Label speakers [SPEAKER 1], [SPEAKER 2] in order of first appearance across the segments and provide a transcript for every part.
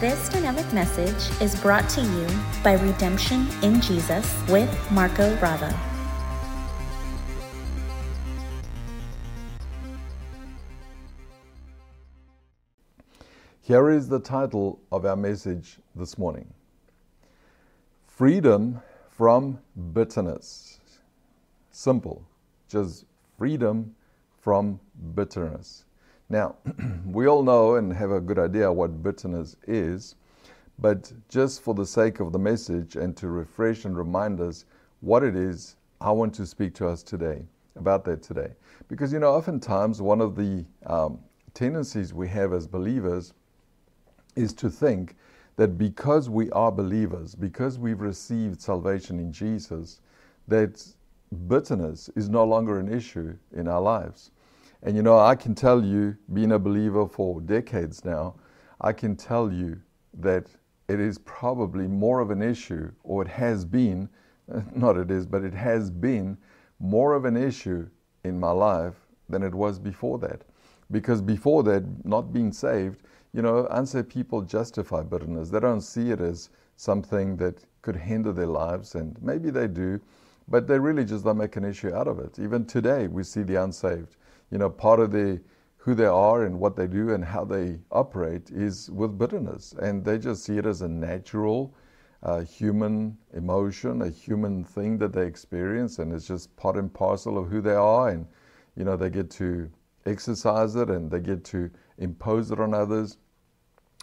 [SPEAKER 1] This dynamic message is brought to you by Redemption in Jesus with Marco Bravo.
[SPEAKER 2] Here is the title of our message this morning Freedom from Bitterness. Simple, just freedom from bitterness. Now, we all know and have a good idea what bitterness is, but just for the sake of the message and to refresh and remind us what it is, I want to speak to us today about that today. Because, you know, oftentimes one of the um, tendencies we have as believers is to think that because we are believers, because we've received salvation in Jesus, that bitterness is no longer an issue in our lives. And you know, I can tell you, being a believer for decades now, I can tell you that it is probably more of an issue, or it has been, not it is, but it has been more of an issue in my life than it was before that. Because before that, not being saved, you know, unsaved people justify bitterness. They don't see it as something that could hinder their lives, and maybe they do, but they really just don't make an issue out of it. Even today, we see the unsaved you know, part of the who they are and what they do and how they operate is with bitterness, and they just see it as a natural uh, human emotion, a human thing that they experience, and it's just part and parcel of who they are, and you know, they get to exercise it and they get to impose it on others.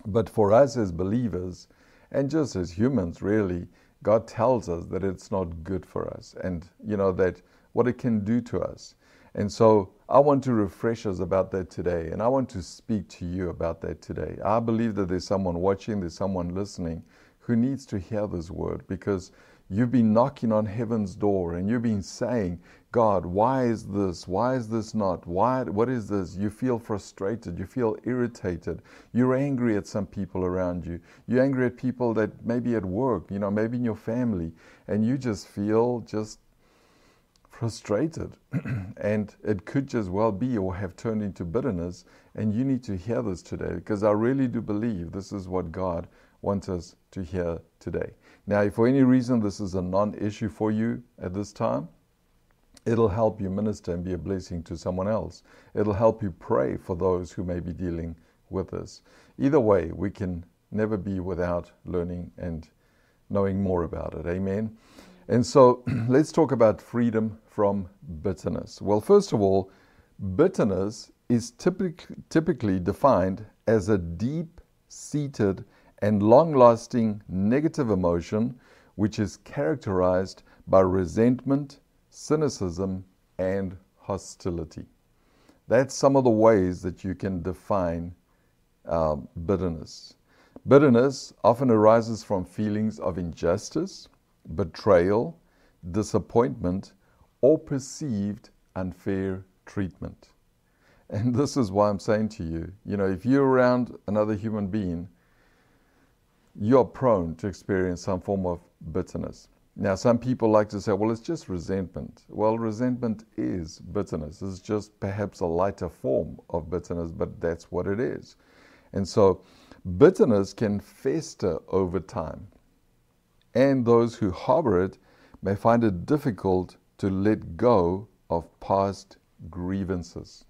[SPEAKER 2] But for us as believers, and just as humans, really, God tells us that it's not good for us, and you know that what it can do to us. And so I want to refresh us about that today, and I want to speak to you about that today. I believe that there's someone watching, there's someone listening who needs to hear this word because you've been knocking on heaven's door and you've been saying, God, why is this? Why is this not? Why, what is this? You feel frustrated. You feel irritated. You're angry at some people around you. You're angry at people that maybe at work, you know, maybe in your family, and you just feel just frustrated. and it could just well be or have turned into bitterness. And you need to hear this today because I really do believe this is what God wants us to hear today. Now, if for any reason this is a non issue for you at this time, it'll help you minister and be a blessing to someone else. It'll help you pray for those who may be dealing with this. Either way, we can never be without learning and knowing more about it. Amen. And so let's talk about freedom from bitterness. Well, first of all, bitterness is typic- typically defined as a deep seated and long lasting negative emotion which is characterized by resentment, cynicism, and hostility. That's some of the ways that you can define uh, bitterness. Bitterness often arises from feelings of injustice, betrayal, disappointment, or perceived unfair treatment. And this is why I'm saying to you, you know, if you're around another human being, you're prone to experience some form of bitterness. Now, some people like to say, well, it's just resentment. Well, resentment is bitterness. It's just perhaps a lighter form of bitterness, but that's what it is. And so, bitterness can fester over time and those who harbor it may find it difficult to let go of past grievances.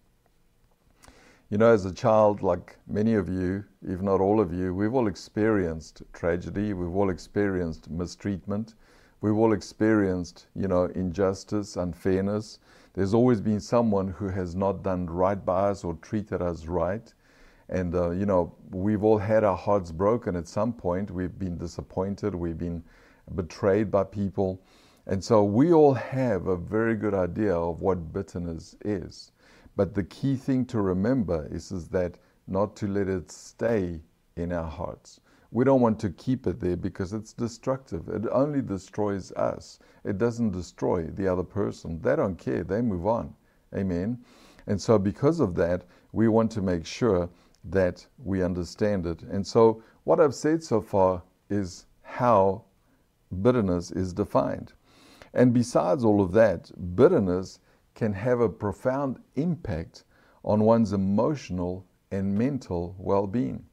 [SPEAKER 2] You know, as a child, like many of you, if not all of you, we've all experienced tragedy, we've all experienced mistreatment, we've all experienced, you know, injustice, unfairness. There's always been someone who has not done right by us or treated us right. And, uh, you know, we've all had our hearts broken at some point. We've been disappointed. We've been betrayed by people. And so we all have a very good idea of what bitterness is. But the key thing to remember is, is that not to let it stay in our hearts. We don't want to keep it there because it's destructive. It only destroys us. It doesn't destroy the other person. They don't care. They move on. Amen. And so, because of that, we want to make sure that we understand it. And so, what I've said so far is how bitterness is defined. And besides all of that, bitterness can have a profound impact on one's emotional and mental well being.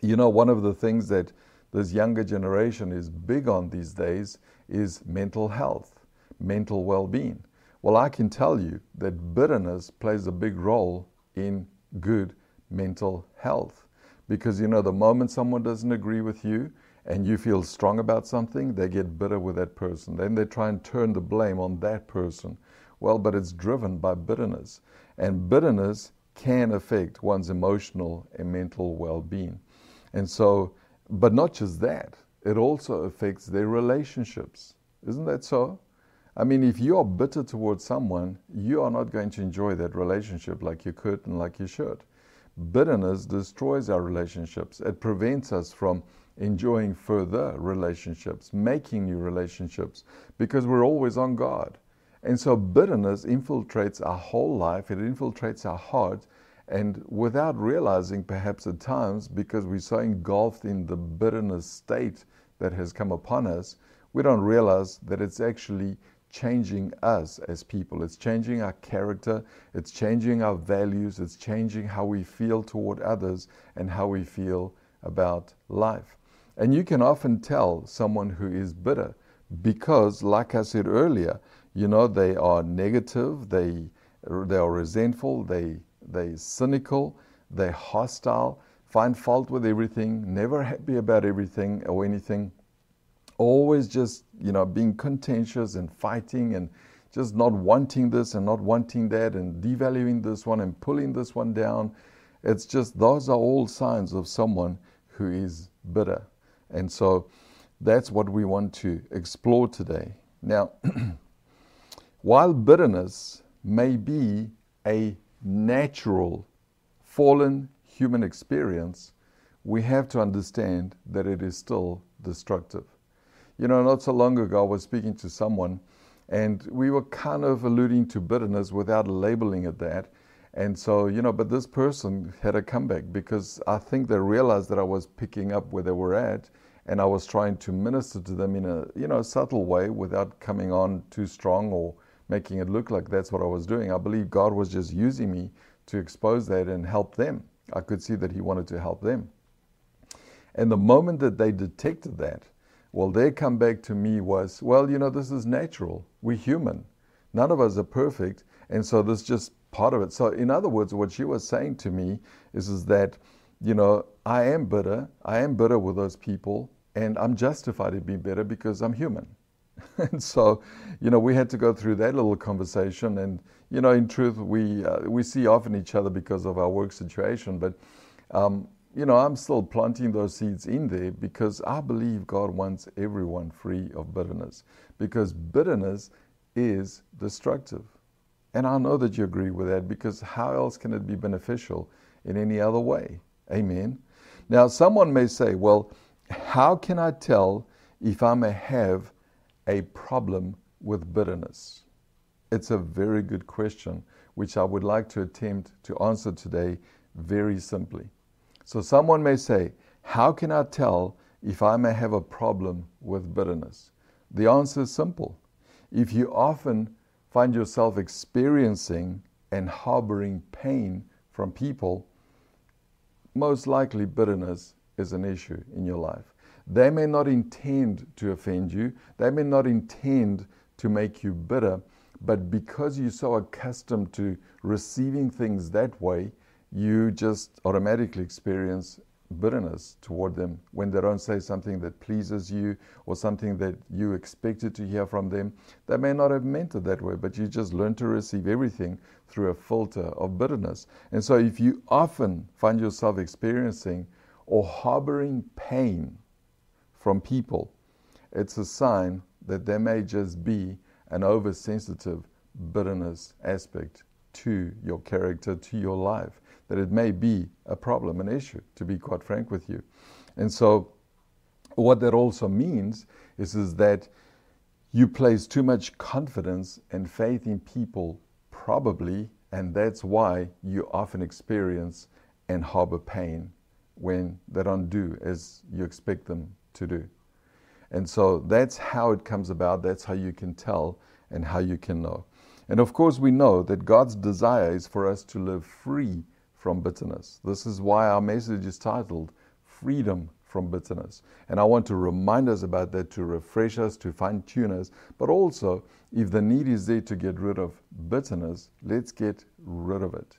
[SPEAKER 2] You know, one of the things that this younger generation is big on these days is mental health, mental well being. Well, I can tell you that bitterness plays a big role in good mental health. Because, you know, the moment someone doesn't agree with you and you feel strong about something, they get bitter with that person. Then they try and turn the blame on that person. Well, but it's driven by bitterness. And bitterness can affect one's emotional and mental well being. And so, but not just that, it also affects their relationships. Isn't that so? I mean, if you are bitter towards someone, you are not going to enjoy that relationship like you could and like you should. Bitterness destroys our relationships. It prevents us from enjoying further relationships, making new relationships, because we're always on guard. And so bitterness infiltrates our whole life, it infiltrates our heart, and without realizing, perhaps at times, because we're so engulfed in the bitterness state that has come upon us, we don't realize that it's actually changing us as people. It's changing our character, it's changing our values, it's changing how we feel toward others and how we feel about life. And you can often tell someone who is bitter because, like I said earlier, you know, they are negative, they, they are resentful, they, they cynical, they're hostile, find fault with everything, never happy about everything or anything always just, you know, being contentious and fighting and just not wanting this and not wanting that and devaluing this one and pulling this one down. It's just, those are all signs of someone who is bitter. And so that's what we want to explore today. Now, while bitterness may be a natural, fallen human experience, we have to understand that it is still destructive. You know, not so long ago, I was speaking to someone, and we were kind of alluding to bitterness without labeling it that. And so, you know, but this person had a comeback because I think they realized that I was picking up where they were at and I was trying to minister to them in a, you know, subtle way without coming on too strong or making it look like that's what I was doing. I believe God was just using me to expose that and help them. I could see that He wanted to help them. And the moment that they detected that, well, their comeback to me was, well, you know, this is natural. We're human. None of us are perfect. And so this is just part of it. So, in other words, what she was saying to me is, is that, you know, I am bitter. I am bitter with those people. And I'm justified to be bitter because I'm human. and so, you know, we had to go through that little conversation. And, you know, in truth, we, uh, we see often each other because of our work situation. But, um, you know, I'm still planting those seeds in there because I believe God wants everyone free of bitterness because bitterness is destructive. And I know that you agree with that because how else can it be beneficial in any other way? Amen. Now, someone may say, well, how can I tell if I may have a problem with bitterness? It's a very good question, which I would like to attempt to answer today very simply. So someone may say, How can I tell if I may have a problem with bitterness? The answer is simple. If you often find yourself experiencing and harboring pain from people, most likely bitterness is an issue in your life. They may not intend to offend you, they may not intend to make you bitter, but because you're so accustomed to receiving things that way, you just automatically experience bitterness toward them when they don't say something that pleases you or something that you expected to hear from them. They may not have meant it that way, but you just learn to receive everything through a filter of bitterness. And so, if you often find yourself experiencing or harboring pain from people, it's a sign that there may just be an oversensitive bitterness aspect to your character, to your life that it may be a problem, an issue, to be quite frank with you. And so, what that also means is, is that you place too much confidence and faith in people, probably, and that's why you often experience and harbor pain when they don't do as you expect them to do. And so that's how it comes about, that's how you can tell and how you can know. And of course, we know that God's desire is for us to live free from bitterness. This is why our message is titled freedom from bitterness. And I want to remind us about that to refresh us, to fine tune us, but also if the need is there to get rid of bitterness, let's get rid of it.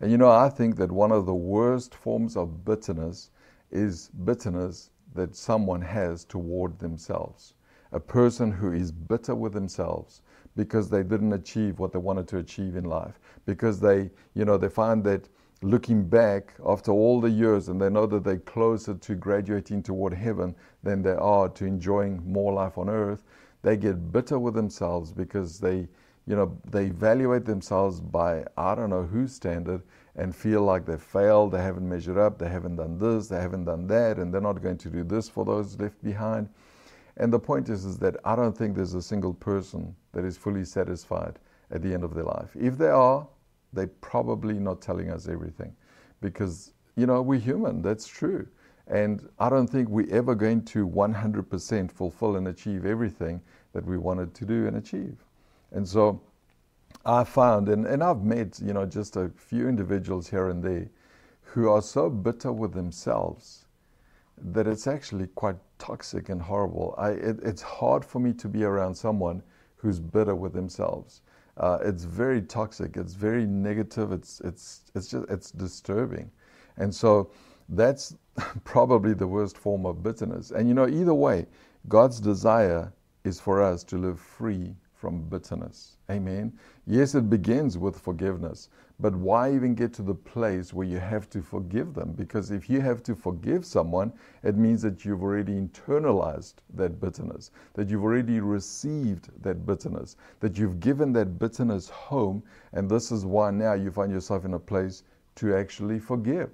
[SPEAKER 2] And you know, I think that one of the worst forms of bitterness is bitterness that someone has toward themselves. A person who is bitter with themselves because they didn't achieve what they wanted to achieve in life, because they, you know, they find that looking back after all the years and they know that they're closer to graduating toward heaven than they are to enjoying more life on earth, they get bitter with themselves because they, you know, they evaluate themselves by I don't know whose standard and feel like they failed, they haven't measured up, they haven't done this, they haven't done that, and they're not going to do this for those left behind. And the point is, is that I don't think there's a single person that is fully satisfied at the end of their life. If they are, they're probably not telling us everything because, you know, we're human, that's true. And I don't think we're ever going to 100% fulfill and achieve everything that we wanted to do and achieve. And so I found, and, and I've met, you know, just a few individuals here and there who are so bitter with themselves that it's actually quite toxic and horrible. I, it, it's hard for me to be around someone who's bitter with themselves. Uh, it's very toxic. It's very negative. It's it's it's just it's disturbing, and so that's probably the worst form of bitterness. And you know, either way, God's desire is for us to live free from bitterness. Amen. Yes, it begins with forgiveness, but why even get to the place where you have to forgive them? Because if you have to forgive someone, it means that you've already internalized that bitterness, that you've already received that bitterness, that you've given that bitterness home, and this is why now you find yourself in a place to actually forgive.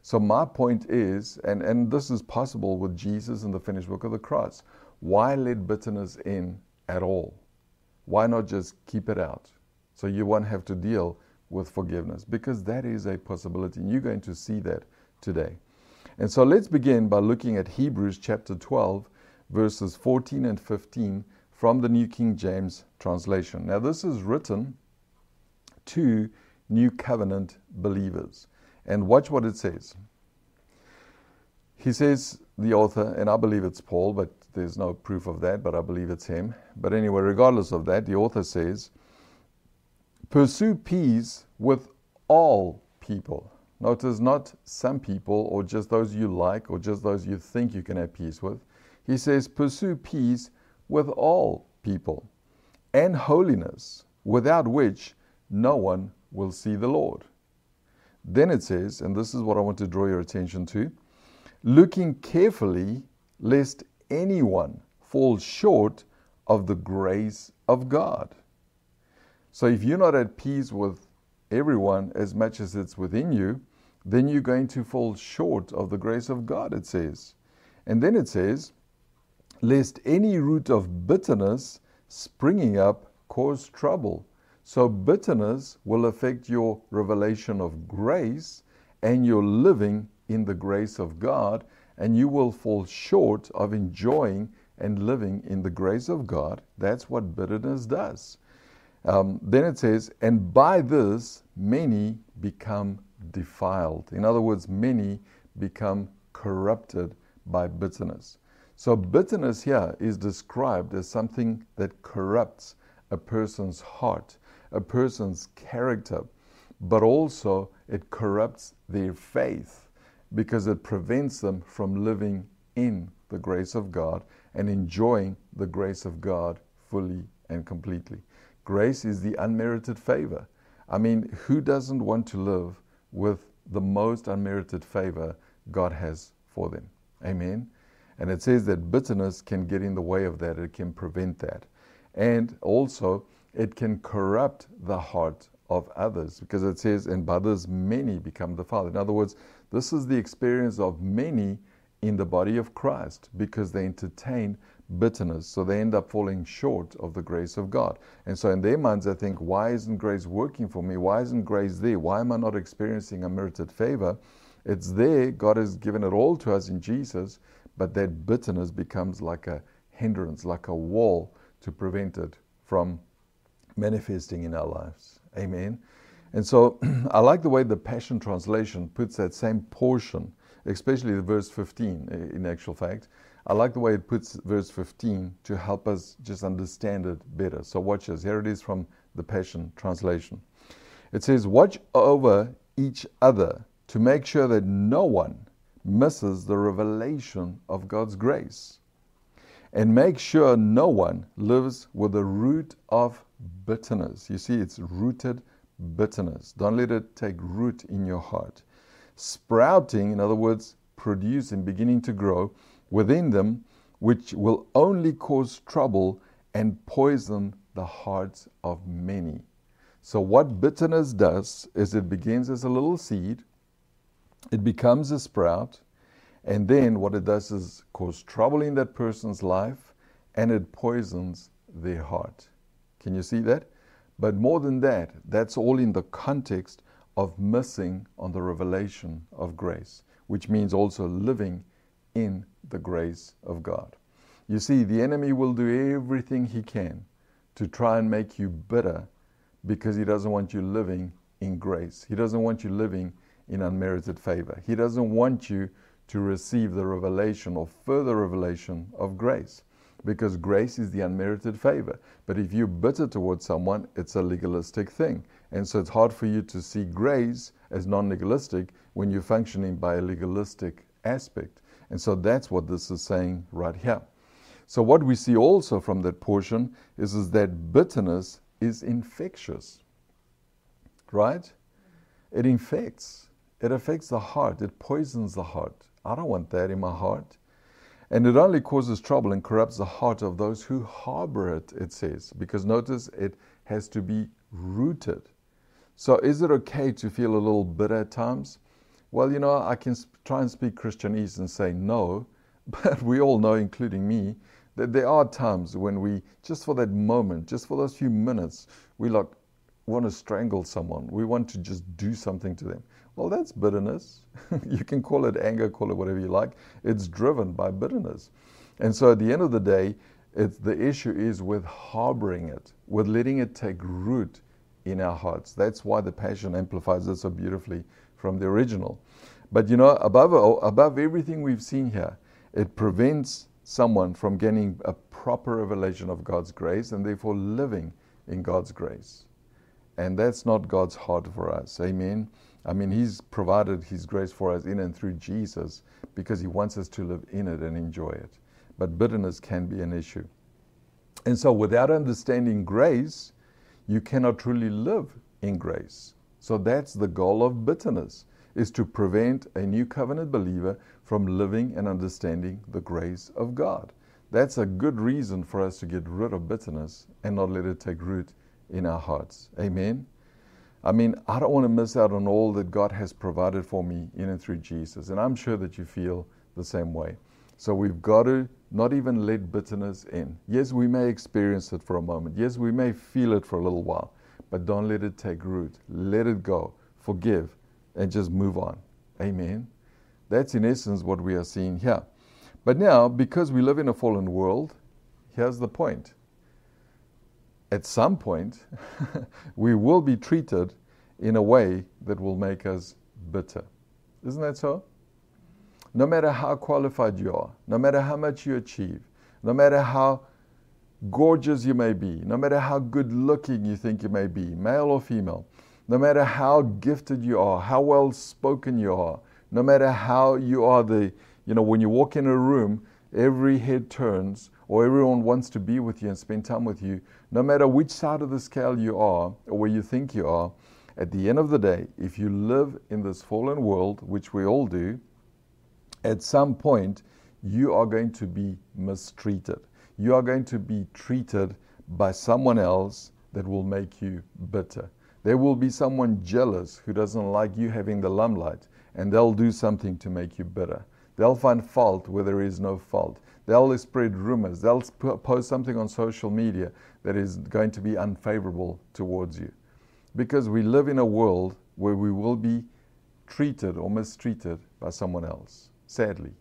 [SPEAKER 2] So, my point is, and, and this is possible with Jesus and the finished work of the cross, why let bitterness in at all? Why not just keep it out? So you won't have to deal with forgiveness because that is a possibility. And you're going to see that today. And so let's begin by looking at Hebrews chapter 12, verses 14 and 15 from the New King James translation. Now, this is written to New Covenant believers. And watch what it says. He says, the author, and I believe it's Paul, but there's no proof of that, but I believe it's him. But anyway, regardless of that, the author says, Pursue peace with all people. Notice not some people or just those you like or just those you think you can have peace with. He says, Pursue peace with all people and holiness, without which no one will see the Lord. Then it says, and this is what I want to draw your attention to looking carefully lest anyone falls short of the grace of God. So if you're not at peace with everyone as much as it's within you, then you're going to fall short of the grace of God, it says. And then it says, lest any root of bitterness springing up cause trouble. So bitterness will affect your revelation of grace and your living in the grace of God and you will fall short of enjoying and living in the grace of God. That's what bitterness does. Um, then it says, and by this many become defiled. In other words, many become corrupted by bitterness. So, bitterness here is described as something that corrupts a person's heart, a person's character, but also it corrupts their faith because it prevents them from living in the grace of God and enjoying the grace of God fully and completely. Grace is the unmerited favor. I mean, who doesn't want to live with the most unmerited favor God has for them? Amen. And it says that bitterness can get in the way of that, it can prevent that. And also, it can corrupt the heart of others because it says, and by this many become the Father. In other words, this is the experience of many in the body of Christ because they entertain bitterness. So they end up falling short of the grace of God. And so in their minds, they think, why isn't grace working for me? Why isn't grace there? Why am I not experiencing a merited favor? It's there. God has given it all to us in Jesus, but that bitterness becomes like a hindrance, like a wall to prevent it from manifesting in our lives. Amen. And so I like the way the Passion Translation puts that same portion especially the verse 15, uh, in actual fact. I like the way it puts verse 15 to help us just understand it better. So, watch this. Here it is from the Passion Translation. It says, Watch over each other to make sure that no one misses the revelation of God's grace. And make sure no one lives with a root of bitterness. You see, it's rooted bitterness. Don't let it take root in your heart. Sprouting, in other words, producing, beginning to grow within them, which will only cause trouble and poison the hearts of many. So, what bitterness does is it begins as a little seed, it becomes a sprout, and then what it does is cause trouble in that person's life and it poisons their heart. Can you see that? But more than that, that's all in the context of missing on the revelation of grace, which means also living in the grace of God. You see, the enemy will do everything he can to try and make you bitter because he doesn't want you living in grace. He doesn't want you living in unmerited favor. He doesn't want you to receive the revelation or further revelation of grace because grace is the unmerited favor. But if you're bitter towards someone, it's a legalistic thing. And so it's hard for you to see grace as non legalistic when you're functioning by a legalistic aspect. And so that's what this is saying right here. So, what we see also from that portion is, is that bitterness is infectious, right? It infects, it affects the heart, it poisons the heart. I don't want that in my heart. And it only causes trouble and corrupts the heart of those who harbor it, it says. Because notice it has to be rooted. So is it okay to feel a little bitter at times? Well, you know, I can try and speak Christianese and say no, but we all know, including me, that there are times when we, just for that moment, just for those few minutes, we like want to strangle someone. We want to just do something to them. Well, that's bitterness. you can call it anger, call it whatever you like. It's driven by bitterness. And so at the end of the day, it's, the issue is with harboring it, with letting it take root in our hearts. That's why the Passion amplifies it so beautifully from the original. But you know, above, above everything we've seen here, it prevents someone from getting a proper revelation of God's grace and therefore living in God's grace. And that's not God's heart for us. Amen. I mean, He's provided His grace for us in and through Jesus because He wants us to live in it and enjoy it. But bitterness can be an issue. And so, without understanding grace, you cannot truly live in grace. So, that's the goal of bitterness is to prevent a new covenant believer from living and understanding the grace of God. That's a good reason for us to get rid of bitterness and not let it take root in our hearts. Amen. I mean, I don't want to miss out on all that God has provided for me in and through Jesus. And I'm sure that you feel the same way. So we've got to not even let bitterness in. Yes, we may experience it for a moment. Yes, we may feel it for a little while. But don't let it take root. Let it go. Forgive and just move on. Amen. That's in essence what we are seeing here. But now, because we live in a fallen world, here's the point at some point, we will be treated in a way that will make us bitter. Isn't that so? No matter how qualified you are, no matter how much you achieve, no matter how gorgeous you may be, no matter how good looking you think you may be, male or female, no matter how gifted you are, how well spoken you are, no matter how you are the, you know, when you walk in a room, every head turns or everyone wants to be with you and spend time with you, no matter which side of the scale you are or where you think you are, at the end of the day, if you live in this fallen world, which we all do, at some point you are going to be mistreated. You are going to be treated by someone else that will make you bitter. There will be someone jealous who doesn't like you having the limelight, and they'll do something to make you bitter. They'll find fault where there is no fault. They'll spread rumors. They'll post something on social media that is going to be unfavorable towards you. Because we live in a world where we will be treated or mistreated by someone else, sadly.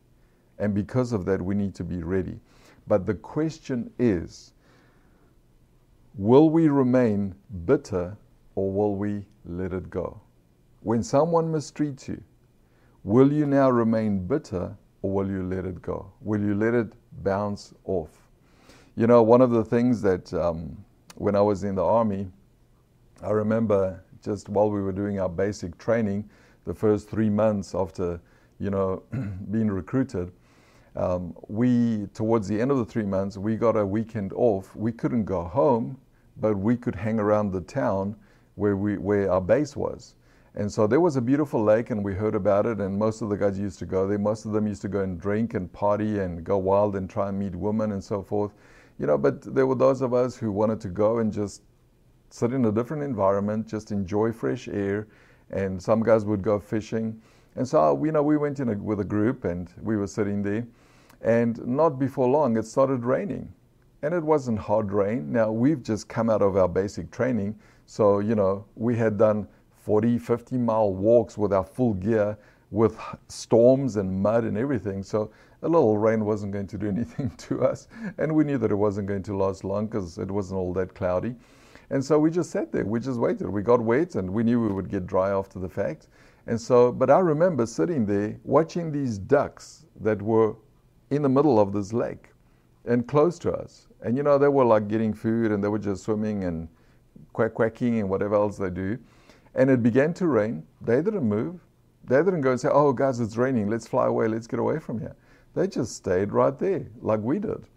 [SPEAKER 2] And because of that, we need to be ready. But the question is will we remain bitter or will we let it go? When someone mistreats you, Will you now remain bitter or will you let it go? Will you let it bounce off? You know, one of the things that um, when I was in the army, I remember just while we were doing our basic training, the first three months after, you know, being recruited, um, we, towards the end of the three months, we got a weekend off. We couldn't go home, but we could hang around the town where, we, where our base was. And so there was a beautiful lake, and we heard about it, and most of the guys used to go there. Most of them used to go and drink and party and go wild and try and meet women and so forth. You know, but there were those of us who wanted to go and just sit in a different environment, just enjoy fresh air, and some guys would go fishing. And so, you know, we went in a, with a group, and we were sitting there, and not before long, it started raining. And it wasn't hard rain. Now, we've just come out of our basic training, so, you know, we had done 40, 50 mile walks with our full gear with storms and mud and everything. So a little rain wasn't going to do anything to us. And we knew that it wasn't going to last long because it wasn't all that cloudy. And so we just sat there. We just waited. We got wet and we knew we would get dry after the fact. And so, but I remember sitting there watching these ducks that were in the middle of this lake and close to us. And you know, they were like getting food and they were just swimming and quack quacking and whatever else they do. And it began to rain. They didn't move. They didn't go and say, Oh, guys, it's raining. Let's fly away. Let's get away from here. They just stayed right there, like we did.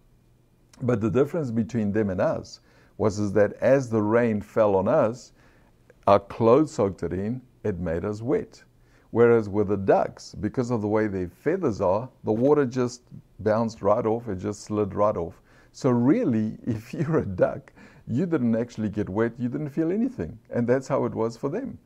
[SPEAKER 2] But the difference between them and us was is that as the rain fell on us, our clothes soaked it in, it made us wet. Whereas with the ducks, because of the way their feathers are, the water just bounced right off, it just slid right off. So, really, if you're a duck, you didn't actually get wet, you didn't feel anything. And that's how it was for them.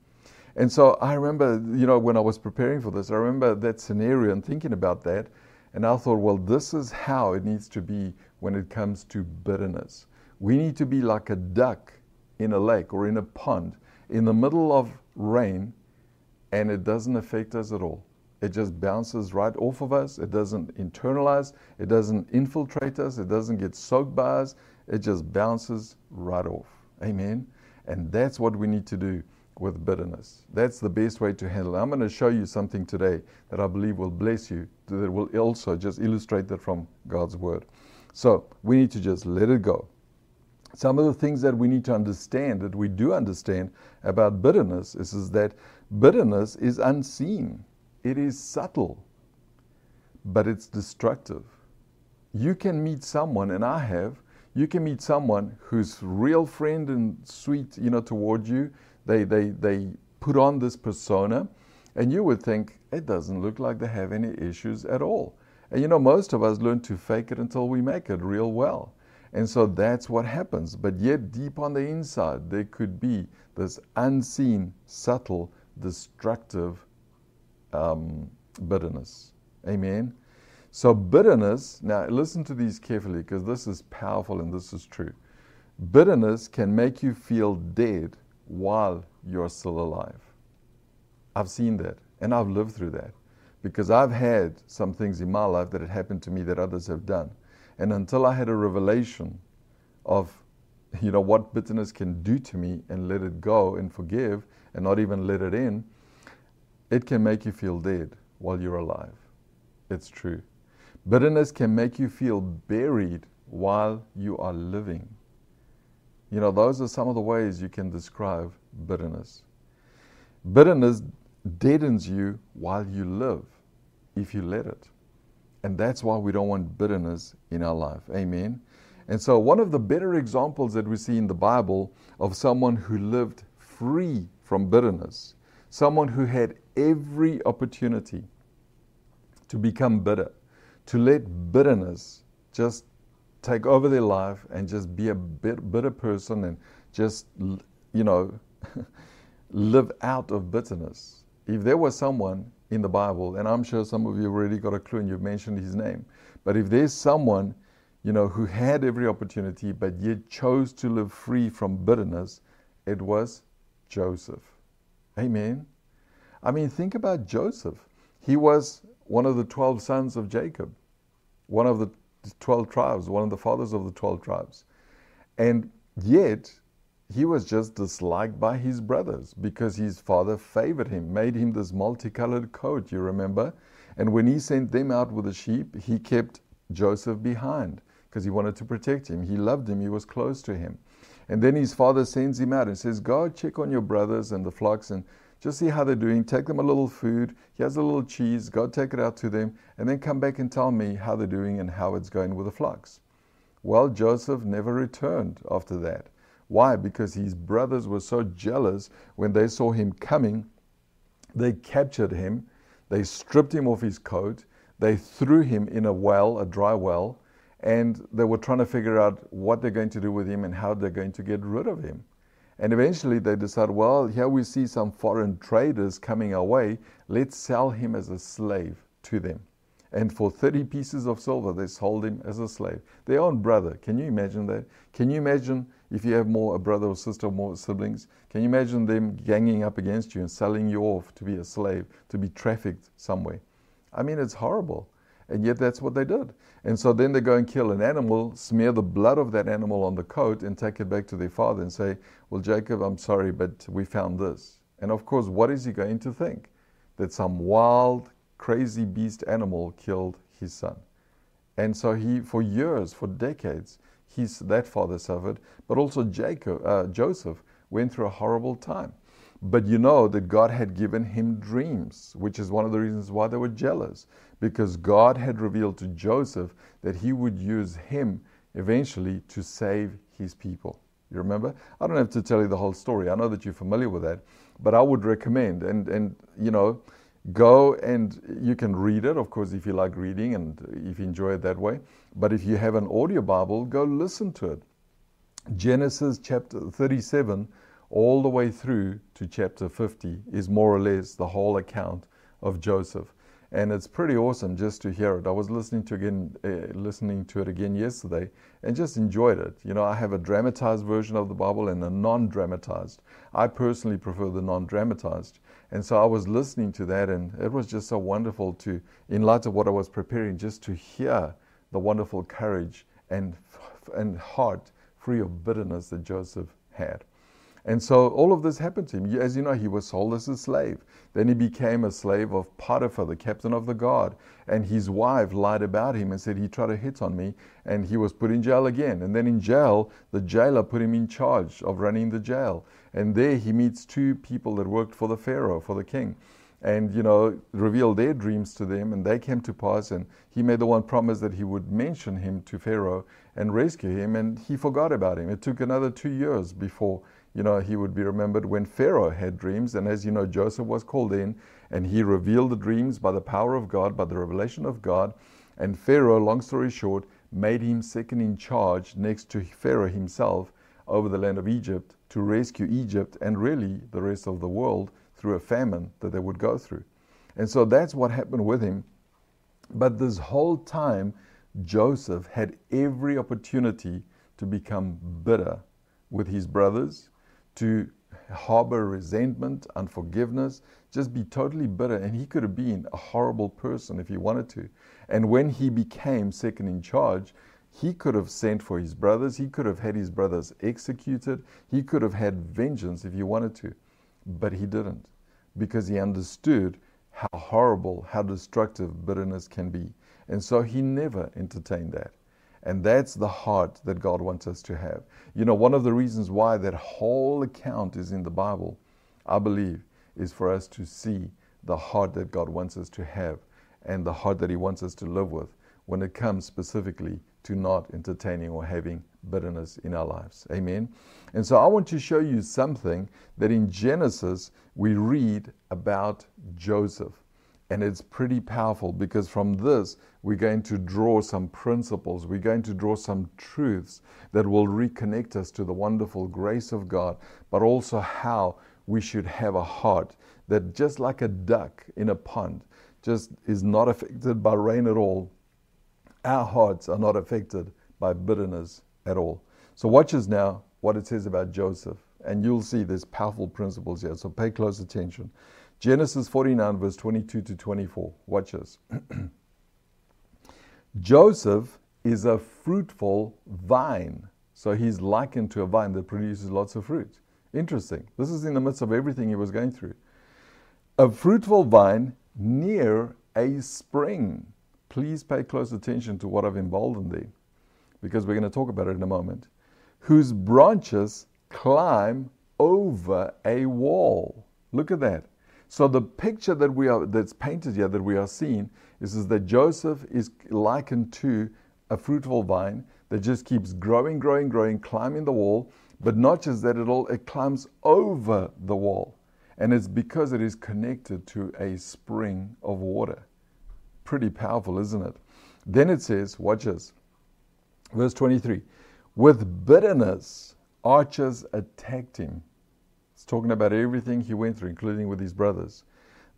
[SPEAKER 2] And so I remember, you know, when I was preparing for this, I remember that scenario and thinking about that. And I thought, well, this is how it needs to be when it comes to bitterness. We need to be like a duck in a lake or in a pond in the middle of rain, and it doesn't affect us at all. It just bounces right off of us. It doesn't internalize. It doesn't infiltrate us. It doesn't get soaked by us. It just bounces right off. Amen. And that's what we need to do with bitterness. That's the best way to handle it. I'm going to show you something today that I believe will bless you, that will also just illustrate that from God's Word. So we need to just let it go. Some of the things that we need to understand, that we do understand about bitterness, is, is that bitterness is unseen, it is subtle, but it's destructive. You can meet someone, and I have, you can meet someone who's real friend and sweet, you know, toward you. They, they, they put on this persona, and you would think it doesn't look like they have any issues at all. And you know, most of us learn to fake it until we make it real well. And so that's what happens. But yet, deep on the inside, there could be this unseen, subtle, destructive um, bitterness. Amen. So, bitterness, now listen to these carefully because this is powerful and this is true. Bitterness can make you feel dead while you're still alive. I've seen that and I've lived through that because I've had some things in my life that had happened to me that others have done. And until I had a revelation of you know what bitterness can do to me and let it go and forgive and not even let it in, it can make you feel dead while you're alive. It's true. Bitterness can make you feel buried while you are living. You know, those are some of the ways you can describe bitterness. Bitterness deadens you while you live, if you let it. And that's why we don't want bitterness in our life. Amen. And so, one of the better examples that we see in the Bible of someone who lived free from bitterness, someone who had every opportunity to become bitter, to let bitterness just take over their life and just be a bitter person and just, you know, live out of bitterness. If there was someone in the Bible, and I'm sure some of you already got a clue and you've mentioned his name, but if there's someone, you know, who had every opportunity but yet chose to live free from bitterness, it was Joseph. Amen. I mean, think about Joseph. He was one of the 12 sons of Jacob one of the 12 tribes, one of the fathers of the 12 tribes. And yet, he was just disliked by his brothers because his father favored him, made him this multicolored coat, you remember? And when he sent them out with the sheep, he kept Joseph behind because he wanted to protect him. He loved him, he was close to him. And then his father sends him out and says, Go check on your brothers and the flocks and just see how they're doing. Take them a little food. He has a little cheese. Go take it out to them. And then come back and tell me how they're doing and how it's going with the flocks. Well, Joseph never returned after that. Why? Because his brothers were so jealous when they saw him coming. They captured him, they stripped him of his coat, they threw him in a well, a dry well, and they were trying to figure out what they're going to do with him and how they're going to get rid of him. And eventually they decided, well, here we see some foreign traders coming our way, let's sell him as a slave to them. And for 30 pieces of silver, they sold him as a slave. Their own brother. Can you imagine that? Can you imagine if you have more, a brother or sister or more siblings? Can you imagine them ganging up against you and selling you off to be a slave, to be trafficked somewhere? I mean, it's horrible. And yet that's what they did. And so then they go and kill an animal, smear the blood of that animal on the coat, and take it back to their father and say, Well, Jacob, I'm sorry, but we found this. And of course, what is he going to think? That some wild, crazy beast animal killed his son. And so he, for years, for decades, his, that father suffered, but also Jacob, uh, Joseph went through a horrible time. But you know that God had given him dreams, which is one of the reasons why they were jealous, because God had revealed to Joseph that he would use him eventually to save his people. You remember? I don't have to tell you the whole story. I know that you're familiar with that, but I would recommend and and you know, go and you can read it, of course, if you like reading and if you enjoy it that way. But if you have an audio Bible, go listen to it. Genesis chapter 37, all the way through to chapter 50, is more or less the whole account of Joseph. And it's pretty awesome just to hear it. I was listening to again, uh, listening to it again yesterday, and just enjoyed it. You know, I have a dramatized version of the Bible and a non-dramatized. I personally prefer the non-dramatized and so I was listening to that, and it was just so wonderful to, in light of what I was preparing, just to hear the wonderful courage and, and heart free of bitterness that Joseph had. And so all of this happened to him. As you know, he was sold as a slave. Then he became a slave of Potiphar, the captain of the guard. And his wife lied about him and said he tried to hit on me. And he was put in jail again. And then in jail, the jailer put him in charge of running the jail. And there he meets two people that worked for the Pharaoh, for the king. And, you know, revealed their dreams to them. And they came to pass. And he made the one promise that he would mention him to Pharaoh and rescue him. And he forgot about him. It took another two years before you know, he would be remembered when Pharaoh had dreams. And as you know, Joseph was called in and he revealed the dreams by the power of God, by the revelation of God. And Pharaoh, long story short, made him second in charge next to Pharaoh himself over the land of Egypt to rescue Egypt and really the rest of the world through a famine that they would go through. And so that's what happened with him. But this whole time, Joseph had every opportunity to become bitter with his brothers to harbor resentment, unforgiveness, just be totally bitter. And he could have been a horrible person if he wanted to. And when he became second in charge, he could have sent for his brothers. He could have had his brothers executed. He could have had vengeance if he wanted to. But he didn't because he understood how horrible, how destructive bitterness can be. And so he never entertained that. And that's the heart that God wants us to have. You know, one of the reasons why that whole account is in the Bible, I believe, is for us to see the heart that God wants us to have and the heart that He wants us to live with when it comes specifically to not entertaining or having bitterness in our lives. Amen. And so I want to show you something that in Genesis we read about Joseph. And it's pretty powerful because from this, we're going to draw some principles, we're going to draw some truths that will reconnect us to the wonderful grace of God, but also how we should have a heart that, just like a duck in a pond, just is not affected by rain at all. Our hearts are not affected by bitterness at all. So, watch us now what it says about Joseph, and you'll see there's powerful principles here. So, pay close attention. Genesis 49, verse 22 to 24. Watch this. Joseph is a fruitful vine. So he's likened to a vine that produces lots of fruit. Interesting. This is in the midst of everything he was going through. A fruitful vine near a spring. Please pay close attention to what I've emboldened there because we're going to talk about it in a moment. Whose branches climb over a wall. Look at that. So the picture that we are that's painted here that we are seeing is, is that Joseph is likened to a fruitful vine that just keeps growing, growing, growing, climbing the wall, but not just that, it all it climbs over the wall. And it's because it is connected to a spring of water. Pretty powerful, isn't it? Then it says, watch this. Verse 23 With bitterness, archers attacked him. It's talking about everything he went through, including with his brothers.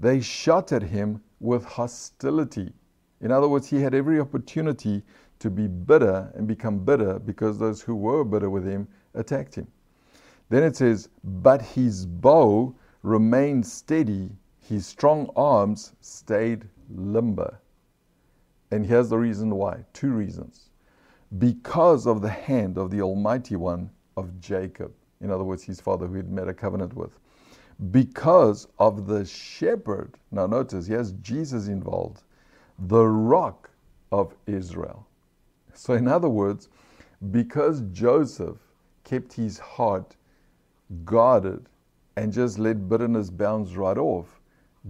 [SPEAKER 2] They shot at him with hostility. In other words, he had every opportunity to be bitter and become bitter because those who were bitter with him attacked him. Then it says, But his bow remained steady, his strong arms stayed limber. And here's the reason why two reasons. Because of the hand of the Almighty One of Jacob, in other words, his father who he had made a covenant with. Because of the shepherd, now notice, he has Jesus involved, the rock of Israel. So, in other words, because Joseph kept his heart guarded and just let bitterness bounce right off,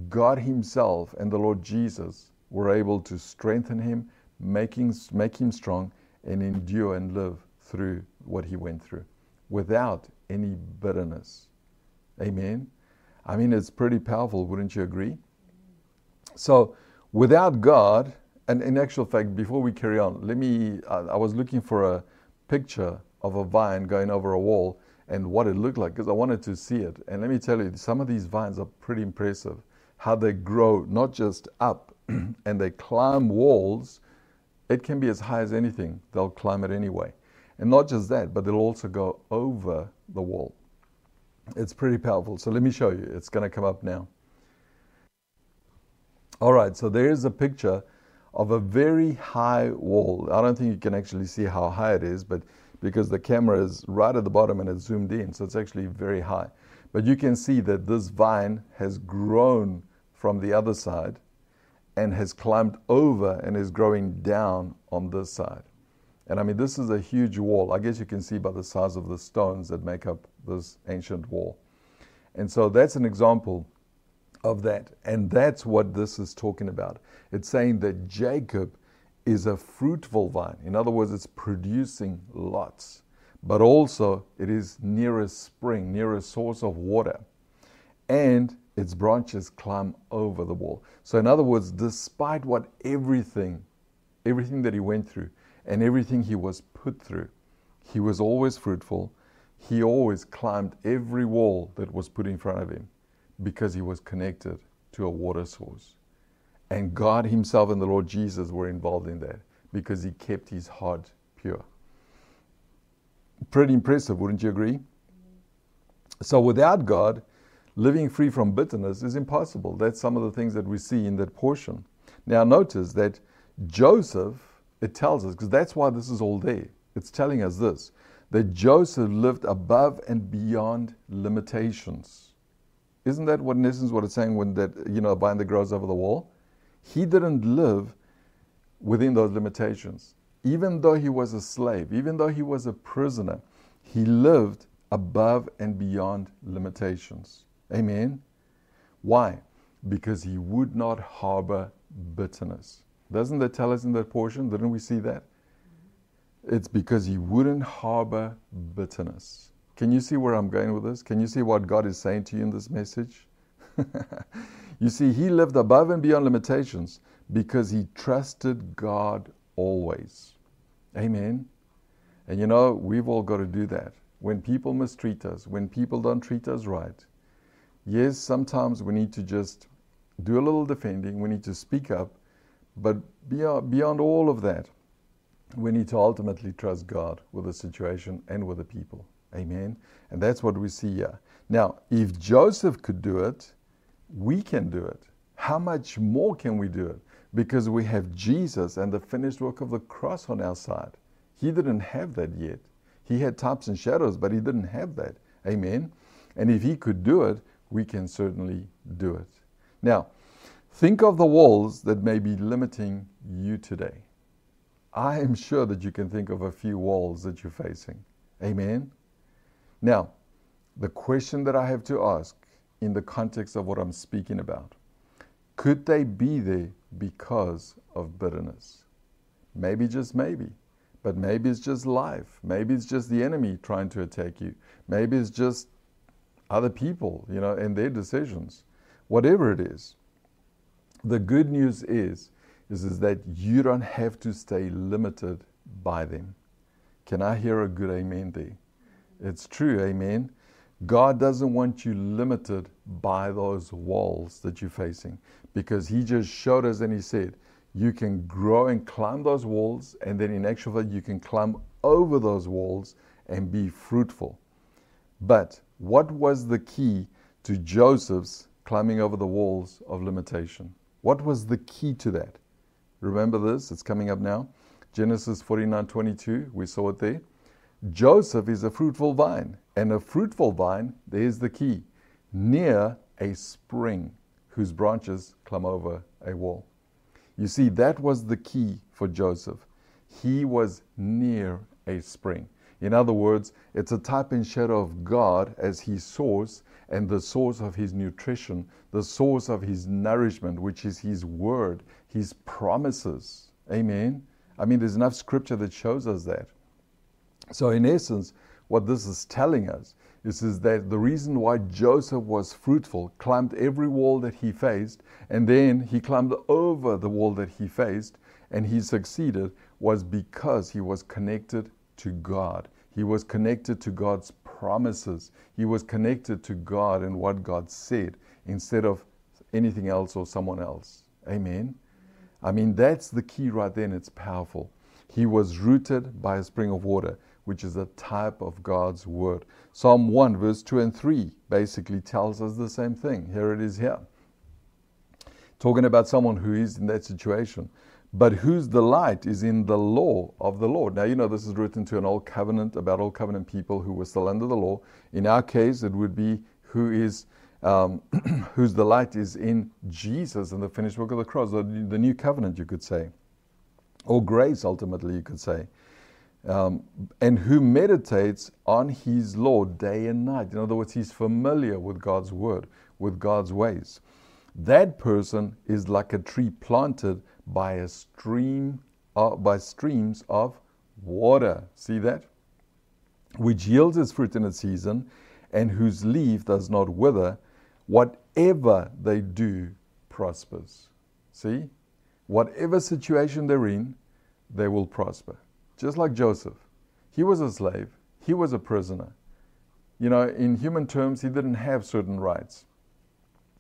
[SPEAKER 2] God Himself and the Lord Jesus were able to strengthen him, him, make him strong, and endure and live through what he went through without any bitterness. Amen. I mean, it's pretty powerful, wouldn't you agree? So, without God, and in actual fact, before we carry on, let me. I was looking for a picture of a vine going over a wall and what it looked like because I wanted to see it. And let me tell you, some of these vines are pretty impressive. How they grow not just up and they climb walls, it can be as high as anything. They'll climb it anyway. And not just that, but they'll also go over the wall. It's pretty powerful. So let me show you. It's going to come up now. All right, so there's a picture of a very high wall. I don't think you can actually see how high it is, but because the camera is right at the bottom and it's zoomed in, so it's actually very high. But you can see that this vine has grown from the other side and has climbed over and is growing down on this side. And I mean, this is a huge wall. I guess you can see by the size of the stones that make up this ancient wall. And so that's an example of that. And that's what this is talking about. It's saying that Jacob is a fruitful vine. In other words, it's producing lots, but also it is near a spring, near a source of water. And its branches climb over the wall. So, in other words, despite what everything, everything that he went through, and everything he was put through. He was always fruitful. He always climbed every wall that was put in front of him because he was connected to a water source. And God Himself and the Lord Jesus were involved in that because He kept His heart pure. Pretty impressive, wouldn't you agree? So, without God, living free from bitterness is impossible. That's some of the things that we see in that portion. Now, notice that Joseph it tells us, because that's why this is all there. It's telling us this that Joseph lived above and beyond limitations. Isn't that what in essence what it's saying when that you know vine that grows over the wall? He didn't live within those limitations. Even though he was a slave, even though he was a prisoner, he lived above and beyond limitations. Amen. Why? Because he would not harbor bitterness. Doesn't that tell us in that portion? Didn't we see that? It's because he wouldn't harbor bitterness. Can you see where I'm going with this? Can you see what God is saying to you in this message? you see, he lived above and beyond limitations because he trusted God always. Amen. And you know, we've all got to do that. When people mistreat us, when people don't treat us right, yes, sometimes we need to just do a little defending, we need to speak up, but beyond, beyond all of that, we need to ultimately trust God with the situation and with the people. Amen. And that's what we see here. Now, if Joseph could do it, we can do it. How much more can we do it? Because we have Jesus and the finished work of the cross on our side. He didn't have that yet. He had types and shadows, but he didn't have that. Amen. And if he could do it, we can certainly do it. Now, think of the walls that may be limiting you today. I am sure that you can think of a few walls that you're facing. Amen. Now, the question that I have to ask in the context of what I'm speaking about could they be there because of bitterness? Maybe, just maybe. But maybe it's just life. Maybe it's just the enemy trying to attack you. Maybe it's just other people, you know, and their decisions. Whatever it is. The good news is, is, is that you don't have to stay limited by them. Can I hear a good amen there? It's true, amen. God doesn't want you limited by those walls that you're facing because He just showed us and He said, you can grow and climb those walls, and then in actual fact, you can climb over those walls and be fruitful. But what was the key to Joseph's climbing over the walls of limitation? What was the key to that? Remember this, it's coming up now. Genesis 49:22, we saw it there. Joseph is a fruitful vine, and a fruitful vine, there's the key, near a spring whose branches climb over a wall. You see, that was the key for Joseph. He was near a spring. In other words, it's a type and shadow of God as his source and the source of his nutrition, the source of his nourishment, which is his word, his promises. Amen. I mean, there's enough scripture that shows us that. So, in essence, what this is telling us is, is that the reason why Joseph was fruitful, climbed every wall that he faced, and then he climbed over the wall that he faced, and he succeeded, was because he was connected to God. He was connected to God's promises. He was connected to God and what God said instead of anything else or someone else. Amen. I mean, that's the key right there, and it's powerful. He was rooted by a spring of water which is a type of God's word. Psalm 1, verse 2 and 3 basically tells us the same thing. Here it is here. Talking about someone who is in that situation, but whose delight is in the law of the Lord. Now, you know, this is written to an old covenant, about old covenant people who were still under the law. In our case, it would be who is. Um, whose delight is in Jesus and the finished work of the cross, the, the new covenant, you could say, or grace, ultimately, you could say um, and who meditates on his law day and night. In other words, he's familiar with God's word, with God's ways. That person is like a tree planted by a stream, uh, by streams of water. See that? Which yields its fruit in its season, and whose leaf does not wither. Whatever they do prospers. See? Whatever situation they're in, they will prosper just like Joseph. He was a slave, he was a prisoner. You know, in human terms, he didn't have certain rights.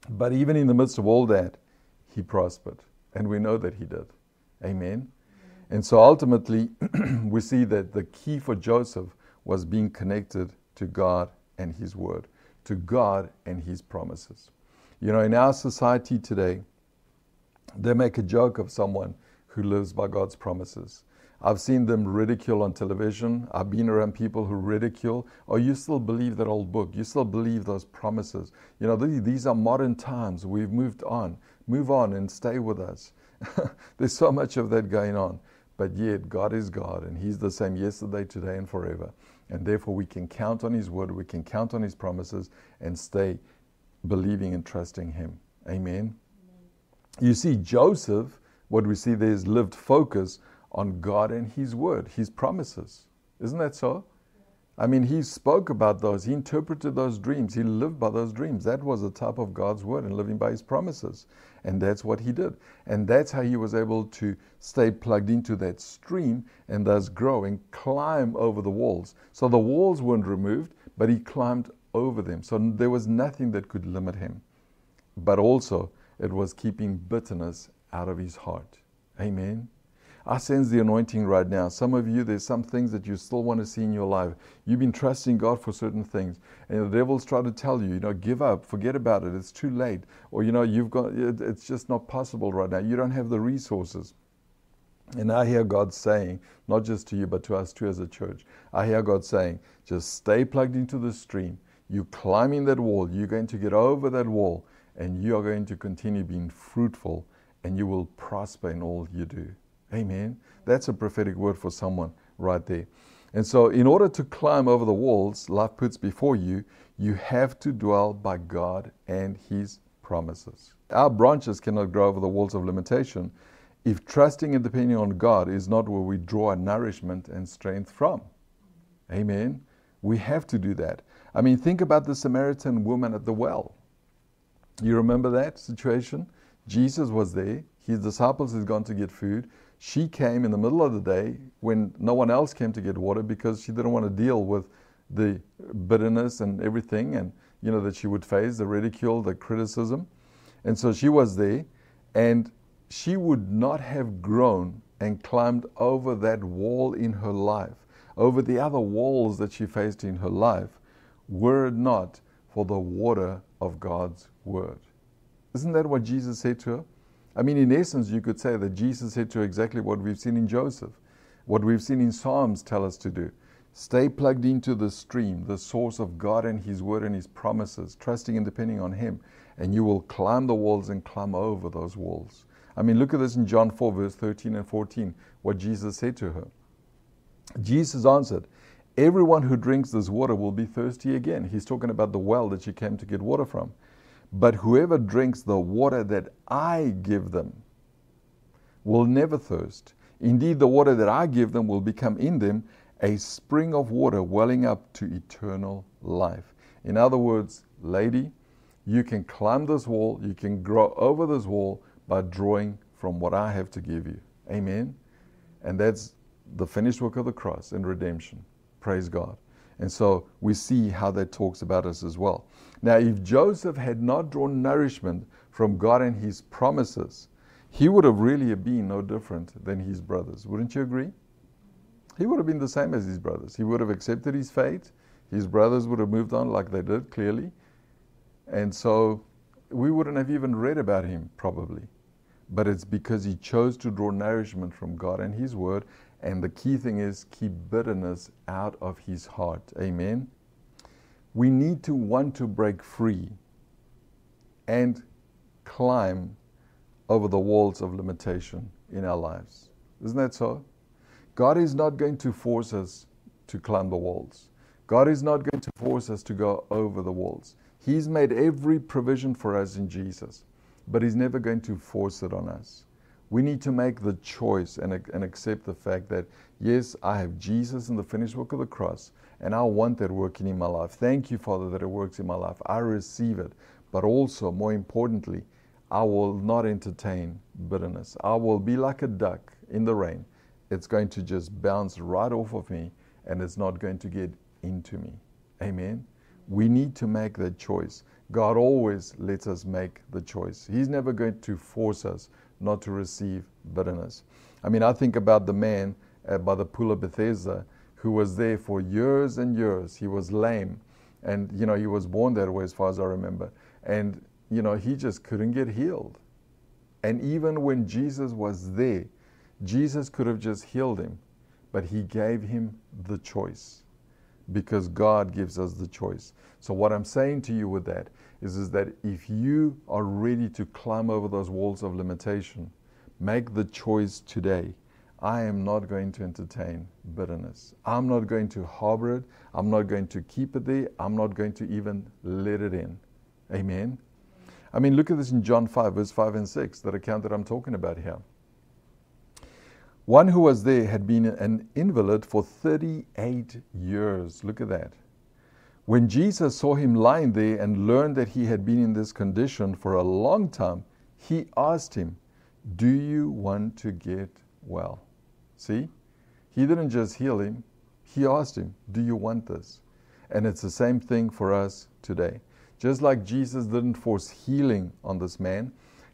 [SPEAKER 2] But even in the midst of all that, he prospered. And we know that he did. Amen. And so ultimately, we see that the key for Joseph was being connected to God and his word, to God and his promises. You know, in our society today, they make a joke of someone who lives by God's promises. I've seen them ridicule on television. I've been around people who ridicule. Oh, you still believe that old book. You still believe those promises. You know, these are modern times. We've moved on. Move on and stay with us. There's so much of that going on. But yet, God is God, and He's the same yesterday, today, and forever. And therefore, we can count on His word, we can count on His promises, and stay believing and trusting Him. Amen. Amen. You see, Joseph, what we see there is lived focus on God and His Word, His promises. Isn't that so? I mean, he spoke about those, he interpreted those dreams, he lived by those dreams. That was the type of God's Word and living by His promises. And that's what he did. And that's how he was able to stay plugged into that stream and thus grow and climb over the walls. So the walls weren't removed, but he climbed over them. So there was nothing that could limit him. But also, it was keeping bitterness out of his heart. Amen. I sense the anointing right now. Some of you, there's some things that you still want to see in your life. You've been trusting God for certain things, and the devil's trying to tell you, you know, give up, forget about it, it's too late, or you know, you've got, it's just not possible right now. You don't have the resources. And I hear God saying, not just to you, but to us too as a church, I hear God saying, just stay plugged into the stream. You're climbing that wall, you're going to get over that wall, and you are going to continue being fruitful, and you will prosper in all you do. Amen. That's a prophetic word for someone right there. And so, in order to climb over the walls life puts before you, you have to dwell by God and His promises. Our branches cannot grow over the walls of limitation if trusting and depending on God is not where we draw our nourishment and strength from. Amen. We have to do that. I mean, think about the Samaritan woman at the well. You remember that situation? Jesus was there. His disciples had gone to get food. She came in the middle of the day when no one else came to get water because she didn't want to deal with the bitterness and everything and you know that she would face the ridicule, the criticism. And so she was there and she would not have grown and climbed over that wall in her life, over the other walls that she faced in her life, were it not for the water of God's word. Isn't that what Jesus said to her? I mean, in essence, you could say that Jesus said to exactly what we've seen in Joseph, what we've seen in Psalms tell us to do. Stay plugged into the stream, the source of God and His Word and His promises, trusting and depending on Him, and you will climb the walls and climb over those walls. I mean, look at this in John 4, verse 13 and 14, what Jesus said to her. Jesus answered, Everyone who drinks this water will be thirsty again. He's talking about the well that she came to get water from. But whoever drinks the water that I give them will never thirst. Indeed, the water that I give them will become in them a spring of water welling up to eternal life. In other words, lady, you can climb this wall, you can grow over this wall by drawing from what I have to give you. Amen. And that's the finished work of the cross and redemption. Praise God. And so we see how that talks about us as well. Now, if Joseph had not drawn nourishment from God and his promises, he would have really been no different than his brothers. Wouldn't you agree? He would have been the same as his brothers. He would have accepted his fate. His brothers would have moved on like they did, clearly. And so we wouldn't have even read about him, probably but it's because he chose to draw nourishment from God and His Word. And the key thing is keep bitterness out of his heart. Amen. We need to want to break free and climb over the walls of limitation in our lives. Isn't that so? God is not going to force us to climb the walls. God is not going to force us to go over the walls. He's made every provision for us in Jesus but He's never going to force it on us. We need to make the choice and, and accept the fact that, yes, I have Jesus and the finished work of the cross, and I want that working in my life. Thank you, Father, that it works in my life. I receive it. But also, more importantly, I will not entertain bitterness. I will be like a duck in the rain. It's going to just bounce right off of me and it's not going to get into me. Amen. We need to make that choice. God always lets us make the choice. He's never going to force us not to receive bitterness. I mean, I think about the man uh, by the pool of Bethesda who was there for years and years. He was lame, and you know he was born that way, as far as I remember. And you know he just couldn't get healed. And even when Jesus was there, Jesus could have just healed him, but he gave him the choice because God gives us the choice. So, what I'm saying to you with that is, is that if you are ready to climb over those walls of limitation, make the choice today. I am not going to entertain bitterness. I'm not going to harbor it. I'm not going to keep it there. I'm not going to even let it in. Amen. I mean, look at this in John 5, verse 5 and 6, that account that I'm talking about here. One who was there had been an invalid for 38 years. Look at that. When Jesus saw him lying there and learned that he had been in this condition for a long time, he asked him, Do you want to get well? See? He didn't just heal him, he asked him, Do you want this? And it's the same thing for us today. Just like Jesus didn't force healing on this man,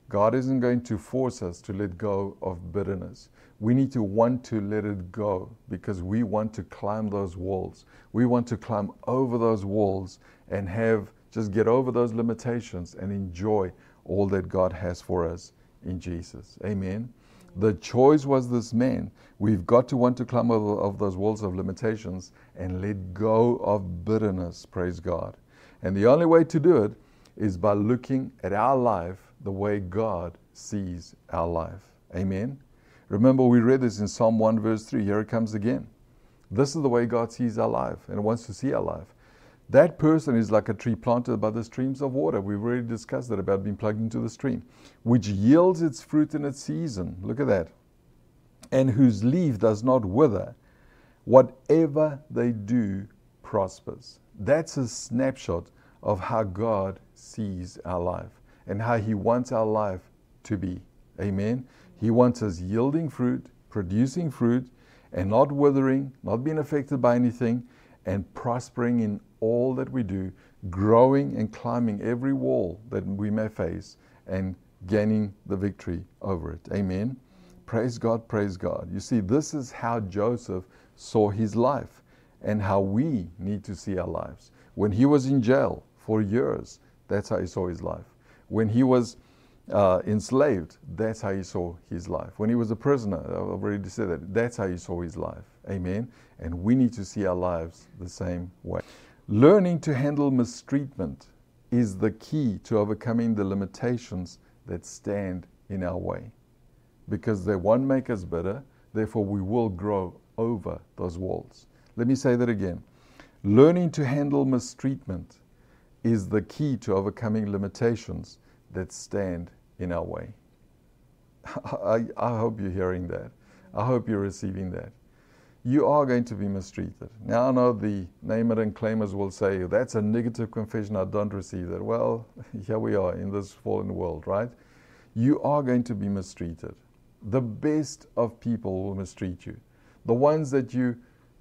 [SPEAKER 2] God isn't going to force us to let go of bitterness. We need to want to let it go because we want to climb those walls. We want to climb over those walls and have just get over those limitations and enjoy all that God has for us in Jesus. Amen. The choice was this man. We've got to want to climb over of those walls of limitations and let go of bitterness, praise God. And the only way to do it is by looking at our life the way God sees our life. Amen. Remember, we read this in Psalm 1, verse 3. Here it comes again. This is the way God sees our life and wants to see our life. That person is like a tree planted by the streams of water. We've already discussed that about being plugged into the stream, which yields its fruit in its season. Look at that. And whose leaf does not wither. Whatever they do prospers. That's a snapshot of how God sees our life and how He wants our life to be. Amen. He wants us yielding fruit, producing fruit, and not withering, not being affected by anything, and prospering in all that we do, growing and climbing every wall that we may face, and gaining the victory over it. Amen. Praise God, praise God. You see, this is how Joseph saw his life and how we need to see our lives. When he was in jail for years, that's how he saw his life. When he was uh, enslaved, that's how he saw his life. When he was a prisoner, I've already said that, that's how he saw his life. Amen. And we need to see our lives the same way. Learning to handle mistreatment is the key to overcoming the limitations that stand in our way. Because they won't make us better, therefore, we will grow over those walls. Let me say that again. Learning to handle mistreatment is the key to overcoming limitations that stand in our way. I, I, hope you're hearing that. I hope you're receiving that. You are going to be mistreated. Now, I know the name it and claimers will say, that's a negative confession, I don't receive that. Well, here we are in this fallen world, right? You are going to be mistreated. The best of people will mistreat you. The ones that you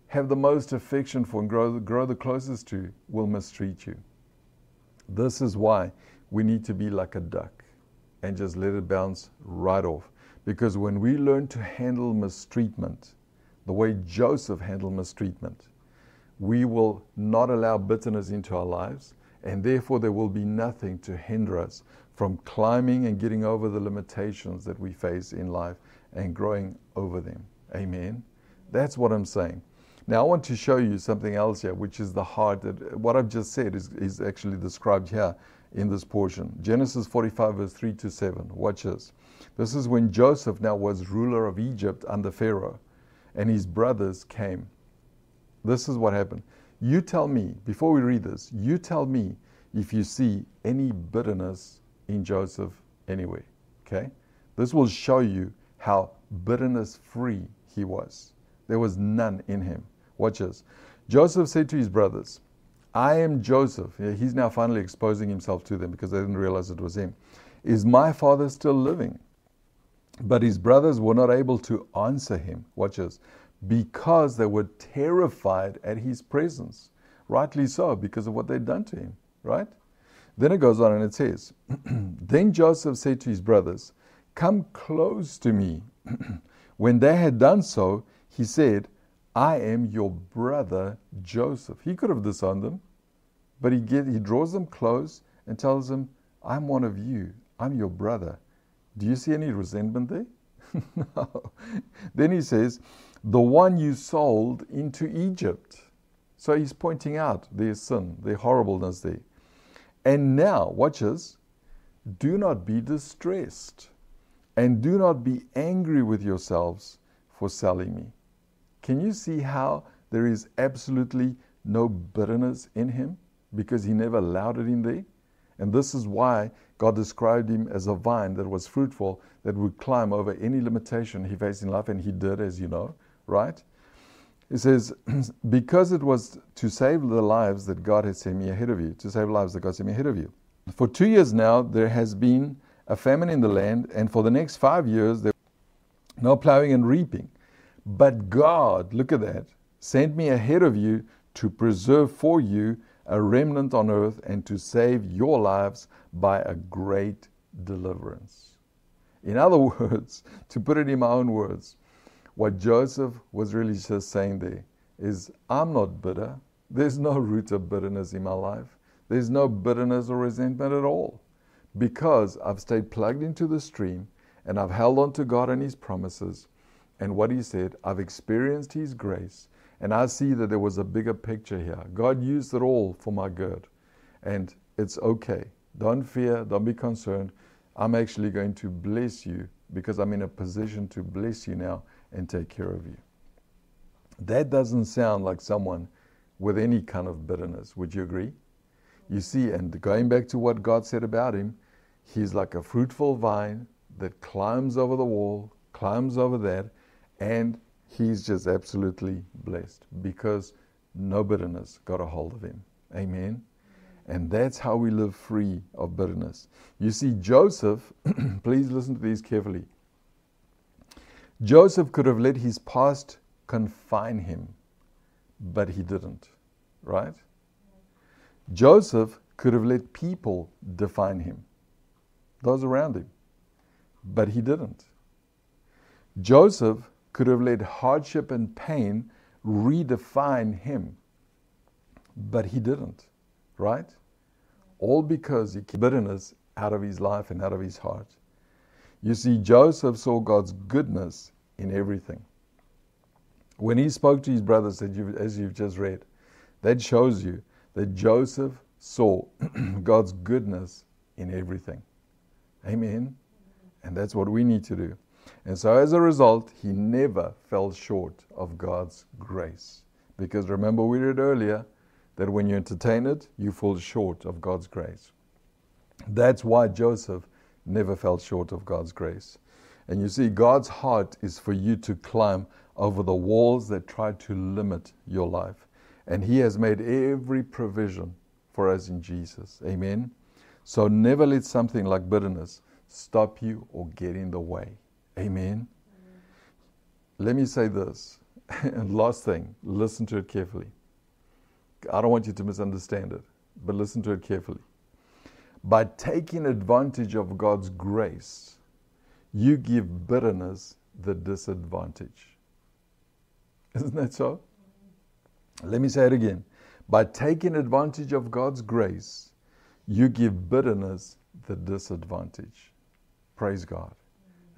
[SPEAKER 2] have the most affection for and grow, grow the closest to will mistreat you. This is why we need to be like a duck and just let it bounce right off. Because when we learn to handle mistreatment, the way Joseph handled mistreatment, we will not allow bitterness into our lives, and therefore there will be nothing to hinder us from climbing and getting over the limitations that we face in life and growing over them. Amen. That's what I'm saying. Now, I want to show you something else here, which is the heart that what I've just said is, is actually described here in this portion. Genesis 45, verse 3 to 7. Watch this. This is when Joseph now was ruler of Egypt under Pharaoh, and his brothers came. This is what happened. You tell me, before we read this, you tell me if you see any bitterness in Joseph anywhere. Okay? This will show you how bitterness free he was. There was none in him. Watch this. Joseph said to his brothers, I am Joseph. He's now finally exposing himself to them because they didn't realize it was him. Is my father still living? But his brothers were not able to answer him. Watch this. Because they were terrified at his presence. Rightly so, because of what they'd done to him, right? Then it goes on and it says, Then Joseph said to his brothers, Come close to me. when they had done so, he said, I am your brother Joseph. He could have disowned them, but he, get, he draws them close and tells them, I'm one of you. I'm your brother. Do you see any resentment there? no. Then he says, The one you sold into Egypt. So he's pointing out their sin, their horribleness there. And now, watch this, do not be distressed and do not be angry with yourselves for selling me. Can you see how there is absolutely no bitterness in him because he never allowed it in there? And this is why God described him as a vine that was fruitful, that would climb over any limitation he faced in life, and he did, as you know, right? He says, Because it was to save the lives that God had sent me ahead of you, to save lives that God sent me ahead of you. For two years now, there has been a famine in the land, and for the next five years, there no plowing and reaping. But God, look at that, sent me ahead of you to preserve for you a remnant on earth and to save your lives by a great deliverance. In other words, to put it in my own words, what Joseph was really just saying there is I'm not bitter. There's no root of bitterness in my life. There's no bitterness or resentment at all because I've stayed plugged into the stream and I've held on to God and His promises and what He said. I've experienced His grace, and I see that there was a bigger picture here. God used it all for my good, and it's okay. Don't fear, don't be concerned. I'm actually going to bless you because I'm in a position to bless you now and take care of you. That doesn't sound like someone with any kind of bitterness. Would you agree? You see, and going back to what God said about him, he's like a fruitful vine that climbs over the wall, climbs over that, and he's just absolutely blessed because no bitterness got a hold of him. Amen. And that's how we live free of bitterness. You see, Joseph, please listen to these carefully. Joseph could have let his past confine him, but he didn't, right? Joseph could have let people define him, those around him, but he didn't. Joseph could have let hardship and pain redefine him, but he didn't, right? All because he kept bitterness out of his life and out of his heart. You see, Joseph saw God's goodness in everything. When he spoke to his brothers, as you've just read, that shows you that Joseph saw God's goodness in everything. Amen. And that's what we need to do. And so as a result, he never fell short of God's grace. Because remember, we read earlier that when you entertain it, you fall short of God's grace. That's why Joseph never fell short of God's grace. And you see, God's heart is for you to climb over the walls that try to limit your life. And He has made every provision for us in Jesus. Amen. So never let something like bitterness stop you or get in the way. Amen. Let me say this. And last thing, listen to it carefully. I don't want you to misunderstand it, but listen to it carefully. By taking advantage of God's grace, you give bitterness the disadvantage. Isn't that so? Let me say it again. By taking advantage of God's grace, you give bitterness the disadvantage. Praise God.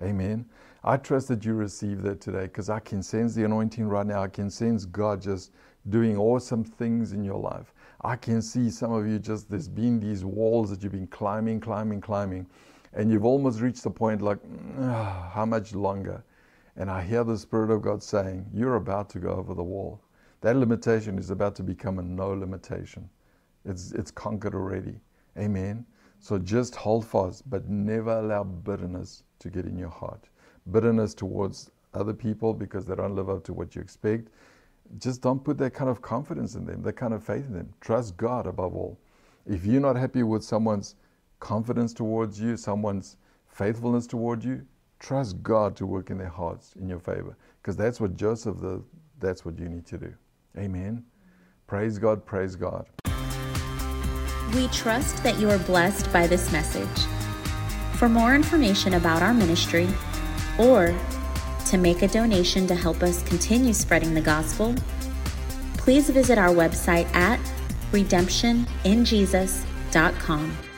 [SPEAKER 2] Amen. I trust that you receive that today because I can sense the anointing right now. I can sense God just doing awesome things in your life. I can see some of you just, there's been these walls that you've been climbing, climbing, climbing, and you've almost reached the point like, ah, how much longer? And I hear the Spirit of God saying, You're about to go over the wall. That limitation is about to become a no limitation. It's, it's conquered already. Amen. So just hold fast, but never allow bitterness to get in your heart. Bitterness towards other people because they don't live up to what you expect. Just don't put that kind of confidence in them, that kind of faith in them. Trust God above all. If you're not happy with someone's confidence towards you, someone's faithfulness toward you, Trust God to work in their hearts in your favor. Because that's what Joseph, the, that's what you need to do. Amen. Praise God, praise God.
[SPEAKER 1] We trust that you are blessed by this message. For more information about our ministry or to make a donation to help us continue spreading the gospel, please visit our website at redemptioninjesus.com.